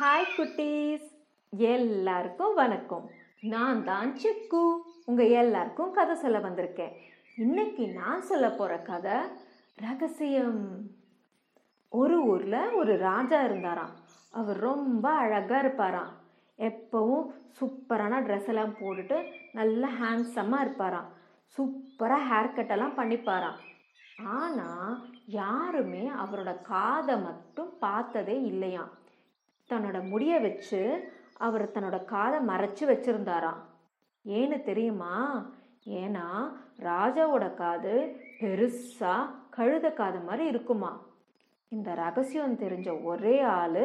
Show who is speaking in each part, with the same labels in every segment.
Speaker 1: Hi குட்டீஸ். எல்லாருக்கும் வணக்கம். நான் தான் சிக்கு. உங்கள் எல்லாருக்கும் கதை சொல்ல வந்திருக்கேன். இன்னைக்கு நான் சொல்ல போகிற கதை ரகசியம். ஒரு ஊரில் ஒரு ராஜா இருந்தாராம். அவர் ரொம்ப அழகாக இருப்பாராம். எப்பவும் சூப்பரான ட்ரெஸ் எல்லாம் போட்டுட்டு நல்லா ஹேண்ட்ஸமாக இருப்பாராம். சூப்பராக ஹேர் கட்டெல்லாம் பண்ணிப்பாராம். ஆனால் யாருமே அவரோட காதை மட்டும் பார்த்ததே இல்லையாம். தன்னோட முடியை வச்சு அவர் தன்னோட காதை மறைச்சு வச்சிருந்தாராம். ஏன்னு தெரியுமா? ஏன்னா ராஜாவோட காது பெருசா கழுத காது மாதிரி இருக்குமா? இந்த ரகசியம் தெரிஞ்ச ஒரே ஆள்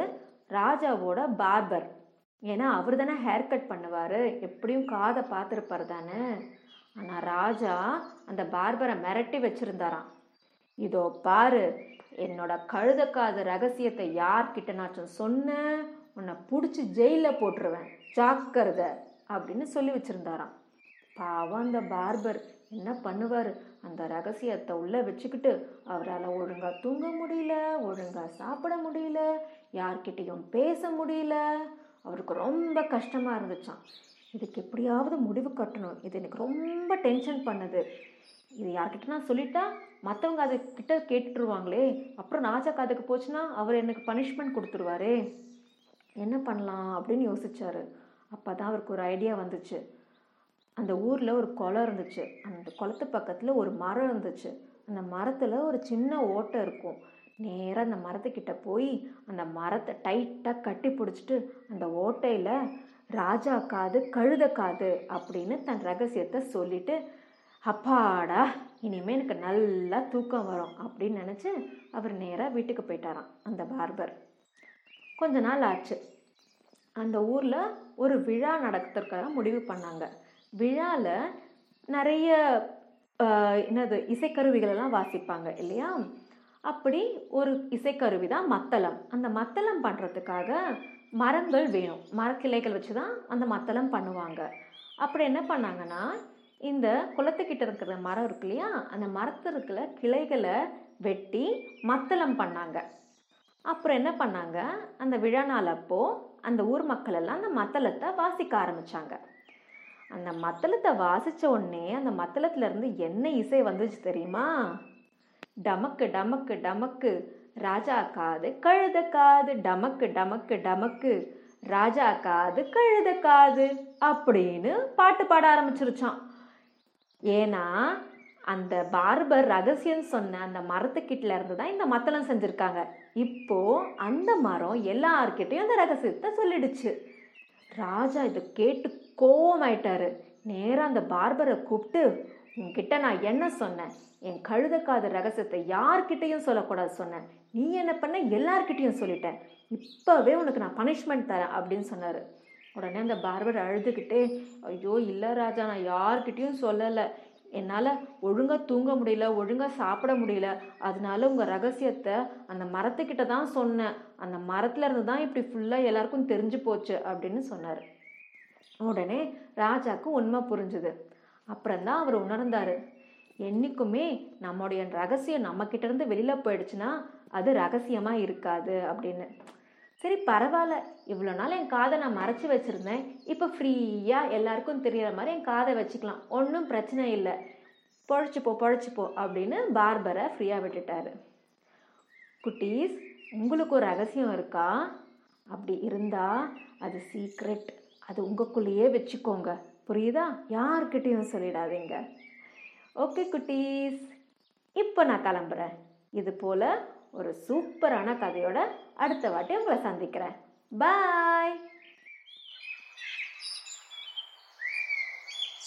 Speaker 1: ராஜாவோட பார்பர். ஏன்னா அவர் தானே ஹேர் கட் பண்ணுவார். எப்படியும் காதை பார்த்துருப்பார் தானே. ஆனால் ராஜா அந்த பார்பரை மிரட்டி வச்சுருந்தாராம். இதோ பாரு என்னோட கழுதக்காத ரகசியத்தை யார்கிட்டனாச்சும் சொன்ன உன்னை பிடிச்சி ஜெயிலில் போட்டுருவேன். ஜாக்கிரதை அப்படின்னு சொல்லி வச்சிருந்தாராம். பாவம் அந்த பார்பர். என்ன பண்ணுவார்? அந்த ரகசியத்தை உள்ளே வச்சுக்கிட்டு அவரால் ஒழுங்காக தூங்க முடியல ஒழுங்காக சாப்பிட முடியல யார்கிட்டேயும் பேச முடியல. அவருக்கு ரொம்ப கஷ்டமாக இருந்துச்சான் இதுக்கு எப்படியாவது முடிவு கட்டணும். இது எனக்கு ரொம்ப டென்ஷன் பண்ணுது. இது யார்கிட்ட நான் சொல்லிட்டா மற்றவங்க அதை கிட்ட கேட்டுருவாங்களே அப்புறம் ராஜா காதுக்கு போச்சுன்னா அவர் எனக்கு பனிஷ்மெண்ட் கொடுத்துருவாரு. என்ன பண்ணலாம் அப்படின்னு யோசிச்சாரு. அப்போ தான் அவருக்கு ஒரு ஐடியா வந்துச்சு. அந்த ஊரில் ஒரு குளம் இருந்துச்சு. அந்த குளத்து பக்கத்தில் ஒரு மரம் இருந்துச்சு. அந்த மரத்தில் ஒரு சின்ன ஓட்டை இருக்கும். நேராக அந்த மரத்துக்கிட்ட போய் அந்த மரத்தை டைட்டாக கட்டி பிடிச்சிட்டு அந்த ஓட்டையில் ராஜா காது கழுத காது அப்படின்னு தன் ரகசியத்தை சொல்லிட்டு அப்பாடா இனிமேல் எனக்கு நல்லா தூக்கம் வரும் அப்படின்னு நினச்சி அவர் நேராக வீட்டுக்கு போயிட்டாராம் அந்த பார்பர். கொஞ்ச நாள் ஆச்சு. அந்த ஊரில் ஒரு விழா நடக்கிறதுக்காக முடிவு பண்ணாங்க. விழாவில் நிறைய என்னது இசைக்கருவிகளெல்லாம் வாசிப்பாங்க இல்லையா? அப்படி ஒரு இசைக்கருவி தான் மத்தளம். அந்த மத்தளம் பண்ணுறதுக்காக மரங்கள் வேணும். மரக்கிளைகள் வச்சு தான் அந்த மத்தளம் பண்ணுவாங்க. அப்படி என்ன பண்ணாங்கன்னா இந்த குளத்துக்கிட்ட இருக்கிற மரம் இருக்கு இல்லையா? அந்த மரத்தில் இருக்கிற கிளைகளை வெட்டி மத்தளம் பண்ணாங்க. அப்புறம் என்ன பண்ணாங்க? அந்த விழா நாள் அப்போது அந்த ஊர் மக்கள் எல்லாம் அந்த மத்தளத்தை வாசிக்க ஆரம்பிச்சாங்க. அந்த மத்தளத்தை வாசிச்ச உடனே அந்த மத்தளத்துல இருந்து என்ன இசை வந்துச்சு தெரியுமா? டமக்கு டமக்கு டமக்கு ராஜா காது கழுத காது டமக்கு டமக்கு டமக்கு ராஜா காது கழுத காது அப்படின்னு பாட்டு பாட ஆரம்பிச்சிருச்சான் ஏன்னா அந்த பார்பர் ரகசியம் சொன்ன அந்த மரத்துக்கிட்ட இருந்து தான் இந்த மத்தளம் செஞ்சுருக்காங்க. இப்போ அந்த மரம் எல்லார்கிட்டையும் அந்த ரகசியத்தை சொல்லிடுச்சு. ராஜா இதை கேட்டு கோவமாயிட்டாரு. நேராக அந்த பார்பரை கூப்பிட்டு உன்கிட்ட நான் என்ன சொன்னேன்? என் கழுதக்காத ரகசியத்தை யார்கிட்டையும் சொல்லக்கூடாது சொன்னேன். நீ என்ன பண்ண? எல்லார்கிட்டையும் சொல்லிட்டேன். இப்போவே உனக்கு நான் பனிஷ்மெண்ட் தரேன் அப்படின்னு சொன்னார். உடனே அந்த பார்பர் அழுதுகிட்டே ஐயோ இல்லை ராஜா நான் யார்கிட்டயும் சொல்லலை. என்னால் ஒழுங்காக தூங்க முடியல ஒழுங்காக சாப்பிட முடியல. அதனால உங்கள் ரகசியத்தை அந்த மரத்துக்கிட்ட தான் சொன்னேன். அந்த மரத்துல இருந்து தான் இப்படி ஃபுல்லாக எல்லாருக்கும் தெரிஞ்சு போச்சு அப்படின்னு சொன்னார். உடனே ராஜாக்கு உண்மை புரிஞ்சுது. அப்புறம்தான் அவர் உணர்ந்தார். என்னைக்குமே நம்முடைய ரகசியம் நம்மக்கிட்டேருந்து வெளியில் இருந்து போயிடுச்சுன்னா அது ரகசியமாக இருக்காது அப்படின்னு. சரி பரவாயில்ல. இவ்வளோ நாள் என் காதை நான் மறைச்சி வச்சுருந்தேன். இப்போ ஃப்ரீயாக எல்லாருக்கும் தெரியற மாதிரி என் காதை வச்சுக்கலாம். ஒன்றும் பிரச்சனை இல்லை. பொழைச்சிப்போ பொழைச்சிப்போ அப்படின்னு பார்பரை ஃப்ரீயாக விட்டுட்டாரு. குட்டீஸ் உங்களுக்கு ஒரு ரகசியம் இருக்கா? அப்படி இருந்தால் அது சீக்ரெட் அது உங்களுக்குள்ளேயே வச்சுக்கோங்க. புரியுதா? யார்கிட்டயும் சொல்லிடாதீங்க. ஓகே குட்டீஸ். இப்போ நான் கிளம்புறேன். இது போல் ஒரு சூப்பரான கதையோட அடுத்த வாட்டி உங்களை சந்திக்கிறேன். பாய்